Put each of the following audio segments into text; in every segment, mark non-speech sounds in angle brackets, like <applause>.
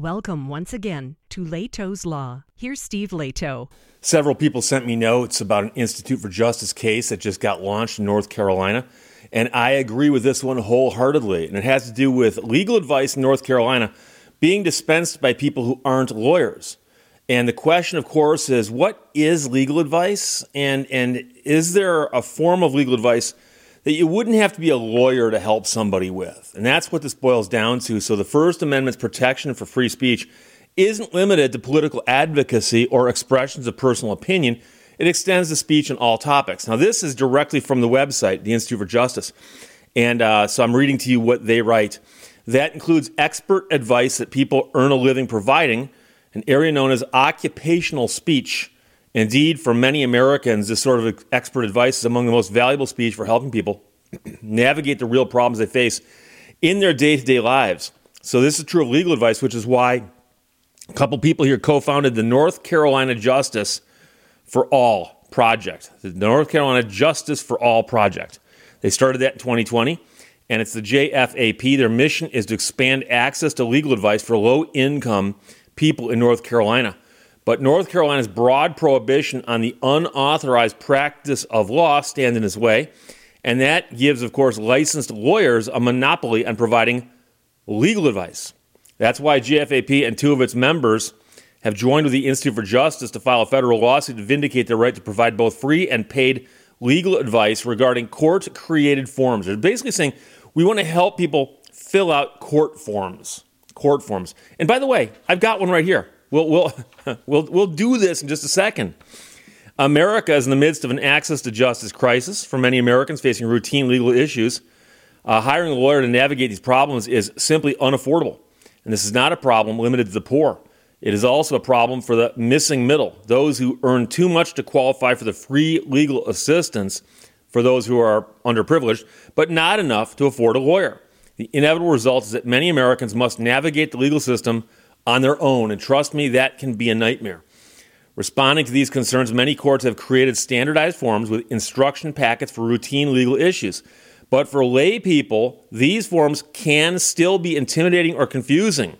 Welcome once again to Lehto's Law. Here's Steve Lehto. Several people sent me notes about an Institute for Justice case that just got launched in North Carolina. And I agree with this one wholeheartedly. And it has to do with legal advice in North Carolina being dispensed by people who aren't lawyers. And the question, of course, is what is legal advice? And, and is there a form of legal advice that you wouldn't have to be a lawyer to help somebody with. And that's what this boils down to. So the First Amendment's protection for free speech isn't limited to political advocacy or expressions of personal opinion. It extends to speech on all topics. Now, this is directly from the website, the Institute for Justice. And uh, so I'm reading to you what they write. That includes expert advice that people earn a living providing, an area known as occupational speech Indeed, for many Americans, this sort of expert advice is among the most valuable speech for helping people <clears throat> navigate the real problems they face in their day to day lives. So, this is true of legal advice, which is why a couple people here co founded the North Carolina Justice for All Project. The North Carolina Justice for All Project. They started that in 2020, and it's the JFAP. Their mission is to expand access to legal advice for low income people in North Carolina. But North Carolina's broad prohibition on the unauthorized practice of law stands in its way. And that gives, of course, licensed lawyers a monopoly on providing legal advice. That's why JFAP and two of its members have joined with the Institute for Justice to file a federal lawsuit to vindicate their right to provide both free and paid legal advice regarding court created forms. They're basically saying we want to help people fill out court forms. Court forms. And by the way, I've got one right here. We'll, we'll, <laughs> we'll, we'll do this in just a second. America is in the midst of an access to justice crisis for many Americans facing routine legal issues. Uh, hiring a lawyer to navigate these problems is simply unaffordable. And this is not a problem limited to the poor. It is also a problem for the missing middle, those who earn too much to qualify for the free legal assistance for those who are underprivileged, but not enough to afford a lawyer. The inevitable result is that many Americans must navigate the legal system on their own. And trust me, that can be a nightmare. Responding to these concerns, many courts have created standardized forms with instruction packets for routine legal issues. But for lay people, these forms can still be intimidating or confusing.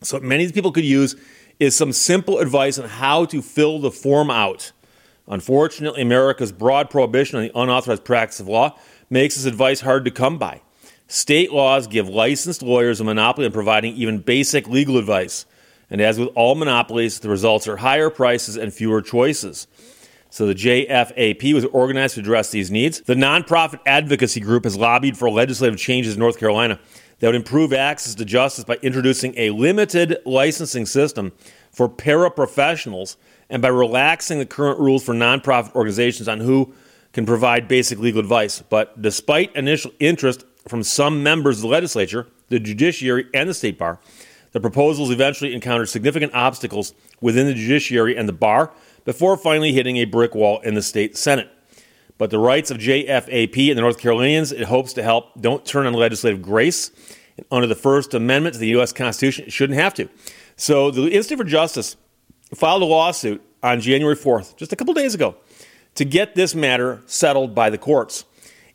So, what many people could use is some simple advice on how to fill the form out. Unfortunately, America's broad prohibition on the unauthorized practice of law makes this advice hard to come by. State laws give licensed lawyers a monopoly on providing even basic legal advice. And as with all monopolies, the results are higher prices and fewer choices. So the JFAP was organized to address these needs. The nonprofit advocacy group has lobbied for legislative changes in North Carolina that would improve access to justice by introducing a limited licensing system for paraprofessionals and by relaxing the current rules for nonprofit organizations on who can provide basic legal advice. But despite initial interest from some members of the legislature, the judiciary, and the state bar. The proposals eventually encountered significant obstacles within the judiciary and the bar before finally hitting a brick wall in the state Senate. But the rights of JFAP and the North Carolinians it hopes to help don't turn on legislative grace. And under the First Amendment to the U.S. Constitution, it shouldn't have to. So the Institute for Justice filed a lawsuit on January 4th, just a couple days ago, to get this matter settled by the courts.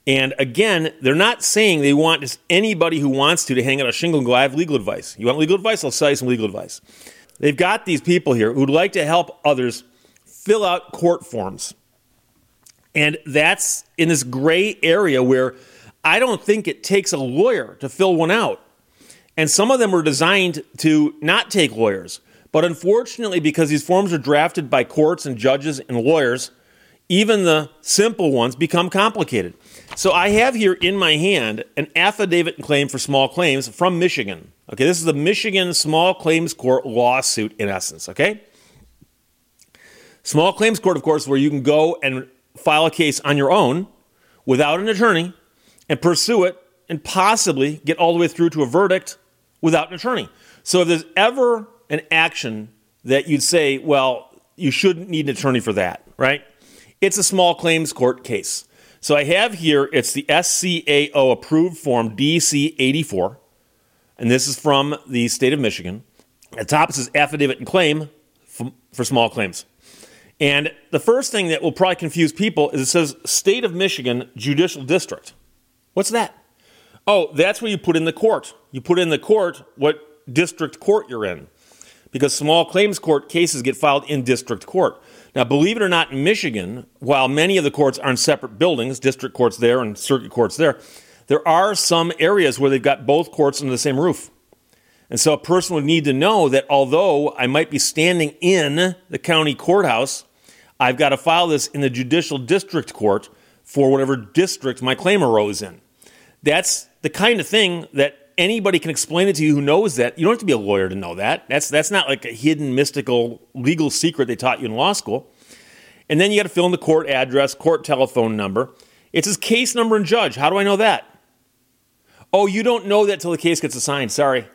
And again, they're not saying they want anybody who wants to to hang out a shingle and go, I have legal advice. You want legal advice? I'll sell you some legal advice. They've got these people here who'd like to help others fill out court forms. And that's in this gray area where I don't think it takes a lawyer to fill one out. And some of them are designed to not take lawyers. But unfortunately, because these forms are drafted by courts and judges and lawyers, even the simple ones become complicated. So I have here in my hand an affidavit and claim for small claims from Michigan. Okay, this is the Michigan Small Claims Court lawsuit in essence, okay? Small Claims Court, of course, where you can go and file a case on your own without an attorney and pursue it and possibly get all the way through to a verdict without an attorney. So if there's ever an action that you'd say, well, you shouldn't need an attorney for that, right? It's a small claims court case. So I have here, it's the SCAO approved form DC 84, and this is from the state of Michigan. At the top it says affidavit and claim for small claims. And the first thing that will probably confuse people is it says State of Michigan Judicial District. What's that? Oh, that's where you put in the court. You put in the court what district court you're in. Because small claims court cases get filed in district court. Now, believe it or not, in Michigan, while many of the courts are in separate buildings, district courts there and circuit courts there, there are some areas where they've got both courts under the same roof. And so a person would need to know that although I might be standing in the county courthouse, I've got to file this in the judicial district court for whatever district my claim arose in. That's the kind of thing that anybody can explain it to you who knows that. You don't have to be a lawyer to know that. That's that's not like a hidden mystical legal secret they taught you in law school. And then you got to fill in the court address, court telephone number. It says case number and judge. How do I know that? Oh, you don't know that till the case gets assigned. Sorry.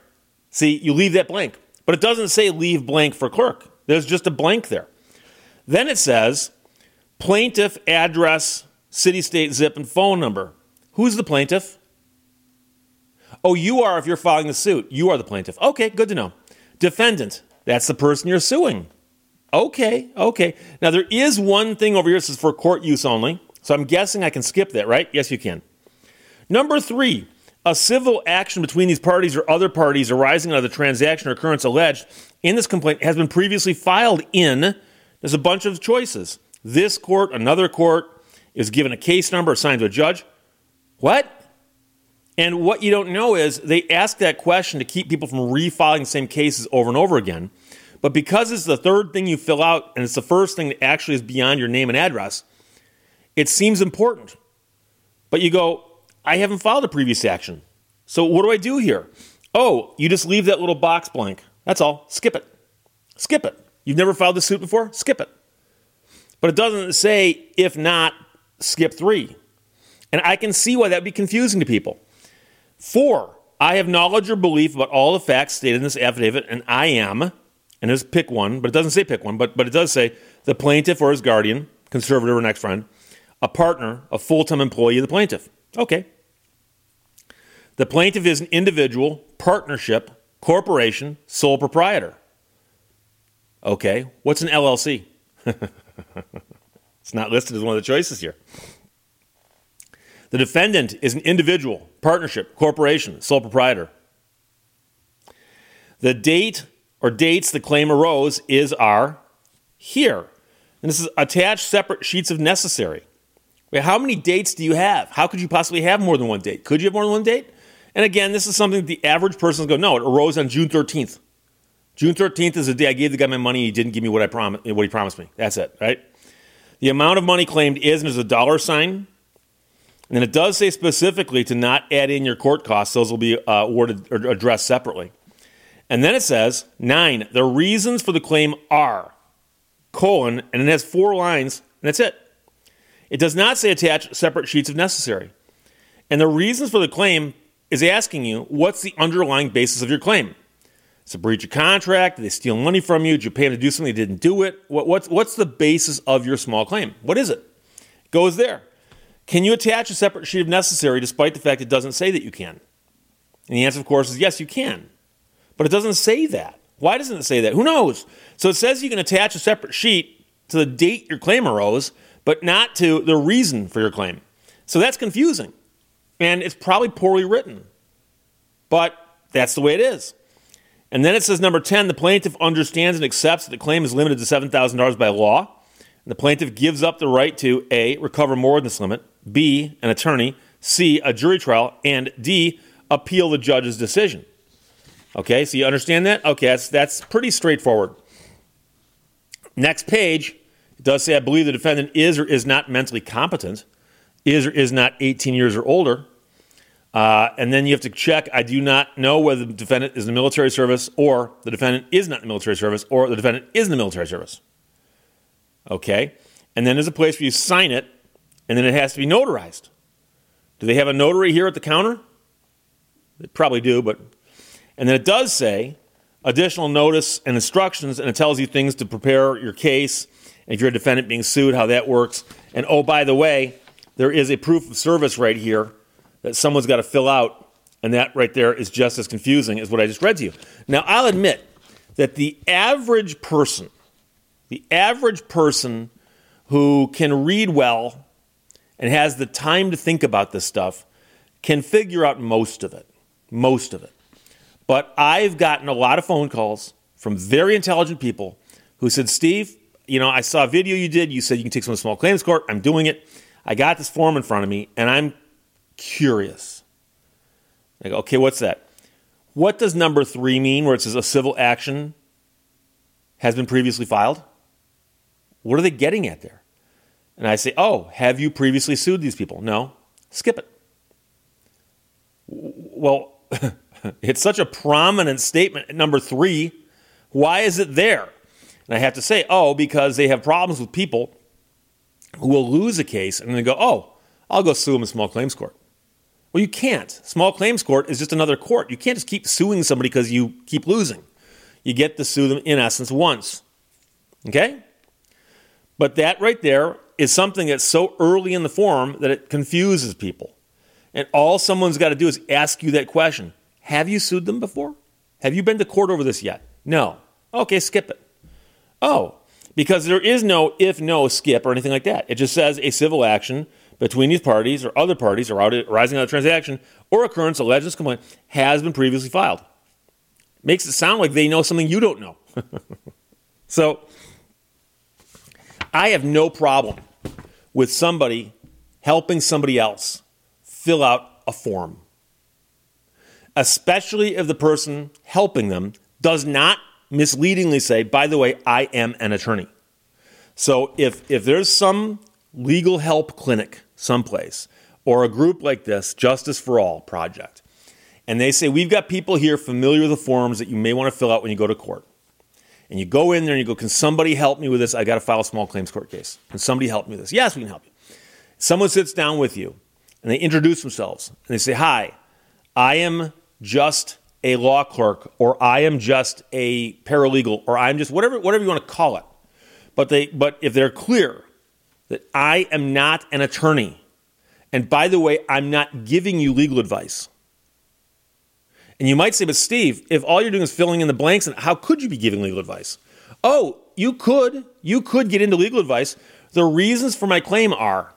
See, you leave that blank. But it doesn't say leave blank for clerk. There's just a blank there. Then it says plaintiff address, city, state, zip, and phone number. Who's the plaintiff? Oh, you are if you're filing the suit. You are the plaintiff. Okay, good to know. Defendant, that's the person you're suing. Okay, okay. Now there is one thing over here that says for court use only. So I'm guessing I can skip that, right? Yes, you can. Number three, a civil action between these parties or other parties arising out of the transaction or occurrence alleged in this complaint has been previously filed in. There's a bunch of choices. This court, another court, is given a case number assigned to a judge. What? And what you don't know is they ask that question to keep people from refiling the same cases over and over again. But because it's the third thing you fill out and it's the first thing that actually is beyond your name and address, it seems important. But you go, I haven't filed a previous action. So what do I do here? Oh, you just leave that little box blank. That's all. Skip it. Skip it. You've never filed a suit before? Skip it. But it doesn't say, if not, skip three. And I can see why that would be confusing to people. Four, I have knowledge or belief about all the facts stated in this affidavit, and I am, and it's pick one, but it doesn't say pick one, but, but it does say the plaintiff or his guardian, conservator or next friend, a partner, a full time employee of the plaintiff. Okay. The plaintiff is an individual, partnership, corporation, sole proprietor. Okay. What's an LLC? <laughs> it's not listed as one of the choices here. The defendant is an individual, partnership, corporation, sole proprietor. The date or dates the claim arose is are here. And this is attached separate sheets of necessary. Wait, how many dates do you have? How could you possibly have more than one date? Could you have more than one date? And again, this is something that the average person go, no, it arose on June 13th. June 13th is the day I gave the guy my money he didn't give me what I promised what he promised me. That's it, right? The amount of money claimed is and there's a dollar sign and it does say specifically to not add in your court costs, those will be uh, awarded or addressed separately. And then it says, nine, the reasons for the claim are, colon, and it has four lines, and that's it. It does not say attach separate sheets if necessary. And the reasons for the claim is asking you, what's the underlying basis of your claim? It's a breach of contract. Did they steal money from you? Did you pay them to do something they didn't do it? What, what's, what's the basis of your small claim? What is it? it goes there. Can you attach a separate sheet if necessary, despite the fact it doesn't say that you can? And the answer, of course, is yes, you can. But it doesn't say that. Why doesn't it say that? Who knows? So it says you can attach a separate sheet to the date your claim arose, but not to the reason for your claim. So that's confusing. And it's probably poorly written. But that's the way it is. And then it says number 10 the plaintiff understands and accepts that the claim is limited to $7,000 by law. And the plaintiff gives up the right to A, recover more than this limit, B, an attorney, C, a jury trial, and D, appeal the judge's decision. Okay, so you understand that? Okay, that's, that's pretty straightforward. Next page, it does say, I believe the defendant is or is not mentally competent, is or is not 18 years or older. Uh, and then you have to check, I do not know whether the defendant is in the military service or the defendant is not in the military service or the defendant is in the military service. Okay? And then there's a place where you sign it and then it has to be notarized. Do they have a notary here at the counter? They probably do, but. And then it does say additional notice and instructions, and it tells you things to prepare your case. If you're a defendant being sued, how that works. And oh, by the way, there is a proof of service right here that someone's got to fill out, and that right there is just as confusing as what I just read to you. Now, I'll admit that the average person, the average person who can read well and has the time to think about this stuff can figure out most of it. Most of it. But I've gotten a lot of phone calls from very intelligent people who said, Steve, you know, I saw a video you did. You said you can take some small claims court. I'm doing it. I got this form in front of me, and I'm curious. I go, okay, what's that? What does number three mean where it says a civil action has been previously filed? What are they getting at there? And I say, oh, have you previously sued these people? No. Skip it. Well, <laughs> it's such a prominent statement number three. Why is it there? And I have to say, oh, because they have problems with people who will lose a case and then go, oh, I'll go sue them in small claims court. Well, you can't. Small claims court is just another court. You can't just keep suing somebody because you keep losing. You get to sue them in essence once. Okay? But that right there is something that's so early in the form that it confuses people. And all someone's got to do is ask you that question Have you sued them before? Have you been to court over this yet? No. Okay, skip it. Oh, because there is no if, no, skip or anything like that. It just says a civil action between these parties or other parties arising out of transaction or occurrence alleged this complaint has been previously filed. Makes it sound like they know something you don't know. <laughs> so I have no problem with somebody helping somebody else fill out a form, especially if the person helping them does not misleadingly say, by the way, I am an attorney. So if, if there's some legal help clinic someplace or a group like this, Justice for All Project, and they say, We've got people here familiar with the forms that you may want to fill out when you go to court. And you go in there and you go, Can somebody help me with this? I got to file a small claims court case. Can somebody help me with this? Yes, we can help you. Someone sits down with you and they introduce themselves and they say, Hi, I am just a law clerk or I am just a paralegal or I'm just whatever whatever you want to call it. But they but if they're clear that I am not an attorney and by the way, I'm not giving you legal advice. And you might say, but Steve, if all you're doing is filling in the blanks, and how could you be giving legal advice? Oh, you could. You could get into legal advice. The reasons for my claim are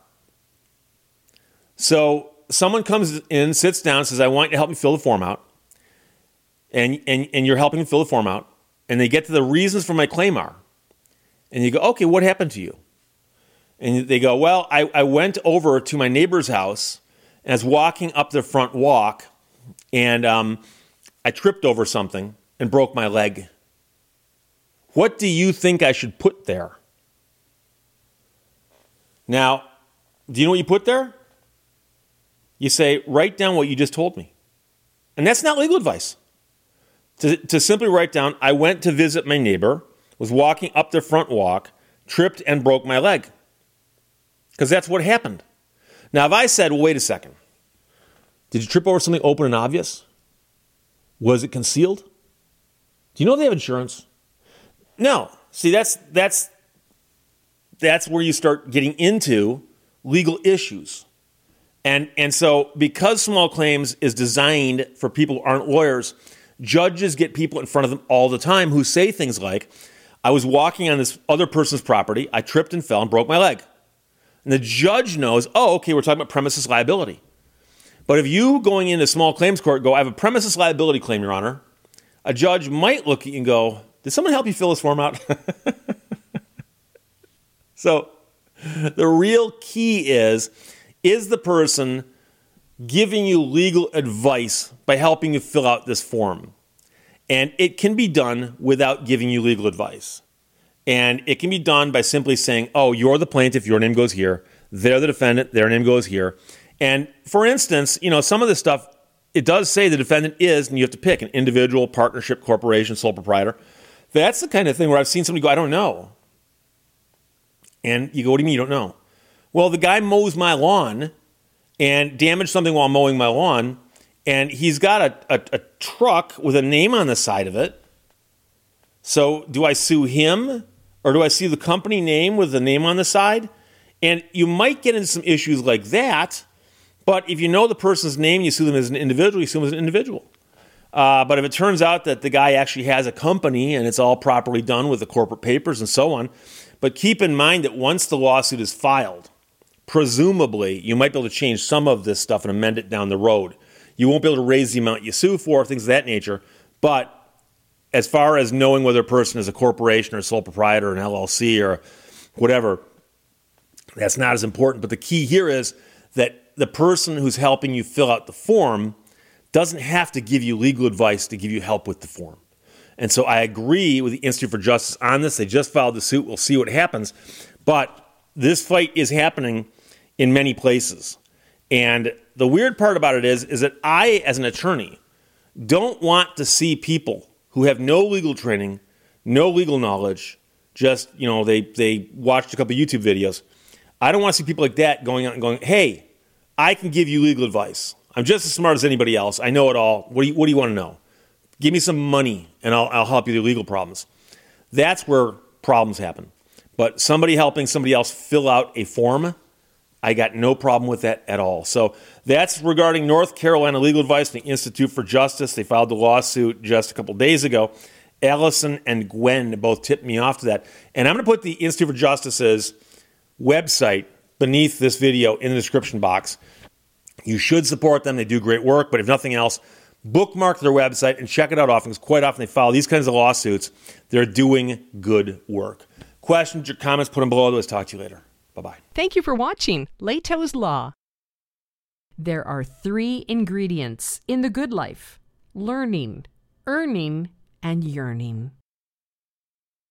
so someone comes in, sits down, says, I want you to help me fill the form out. And, and, and you're helping them fill the form out. And they get to the reasons for my claim are. And you go, okay, what happened to you? And they go, well, I, I went over to my neighbor's house and I was walking up the front walk and um, I tripped over something and broke my leg. What do you think I should put there? Now, do you know what you put there? You say, write down what you just told me. And that's not legal advice. To, to simply write down, I went to visit my neighbor, was walking up the front walk, tripped and broke my leg. Because that's what happened. Now, if I said, well, wait a second, did you trip over something open and obvious? Was it concealed? Do you know they have insurance? No. See, that's that's that's where you start getting into legal issues. And and so because small claims is designed for people who aren't lawyers, judges get people in front of them all the time who say things like, I was walking on this other person's property, I tripped and fell and broke my leg. And the judge knows, oh, okay, we're talking about premises liability. But if you going into small claims court go, I have a premises liability claim, Your Honor, a judge might look at you and go, Did someone help you fill this form out? <laughs> so the real key is is the person giving you legal advice by helping you fill out this form? And it can be done without giving you legal advice. And it can be done by simply saying, oh, you're the plaintiff, your name goes here. They're the defendant, their name goes here. And for instance, you know, some of this stuff, it does say the defendant is, and you have to pick an individual, partnership, corporation, sole proprietor. That's the kind of thing where I've seen somebody go, I don't know. And you go, what do you mean you don't know? Well, the guy mows my lawn and damaged something while mowing my lawn, and he's got a, a, a truck with a name on the side of it. So do I sue him or do I see the company name with the name on the side? And you might get into some issues like that but if you know the person's name, you sue them as an individual, you sue them as an individual. Uh, but if it turns out that the guy actually has a company and it's all properly done with the corporate papers and so on, but keep in mind that once the lawsuit is filed, presumably you might be able to change some of this stuff and amend it down the road. You won't be able to raise the amount you sue for, things of that nature, But as far as knowing whether a person is a corporation or a sole proprietor, or an LLC or whatever, that's not as important. But the key here is that the person who's helping you fill out the form doesn't have to give you legal advice to give you help with the form. And so I agree with the Institute for Justice on this. They just filed the suit. We'll see what happens. But this fight is happening in many places. And the weird part about it is, is that I, as an attorney, don't want to see people who have no legal training, no legal knowledge, just, you know, they, they watched a couple YouTube videos. I don't want to see people like that going out and going, hey, I can give you legal advice. I'm just as smart as anybody else. I know it all. What do you, what do you want to know? Give me some money and I'll, I'll help you with your legal problems. That's where problems happen. But somebody helping somebody else fill out a form, I got no problem with that at all. So that's regarding North Carolina legal advice the Institute for Justice. They filed the lawsuit just a couple days ago. Allison and Gwen both tipped me off to that. And I'm going to put the Institute for Justice's website beneath this video in the description box. You should support them. They do great work, but if nothing else, bookmark their website and check it out often because quite often they file these kinds of lawsuits. They're doing good work. Questions or comments, put them below. Let's talk to you later. Bye bye. Thank you for watching Lehto's Law. There are three ingredients in the good life learning, earning, and yearning.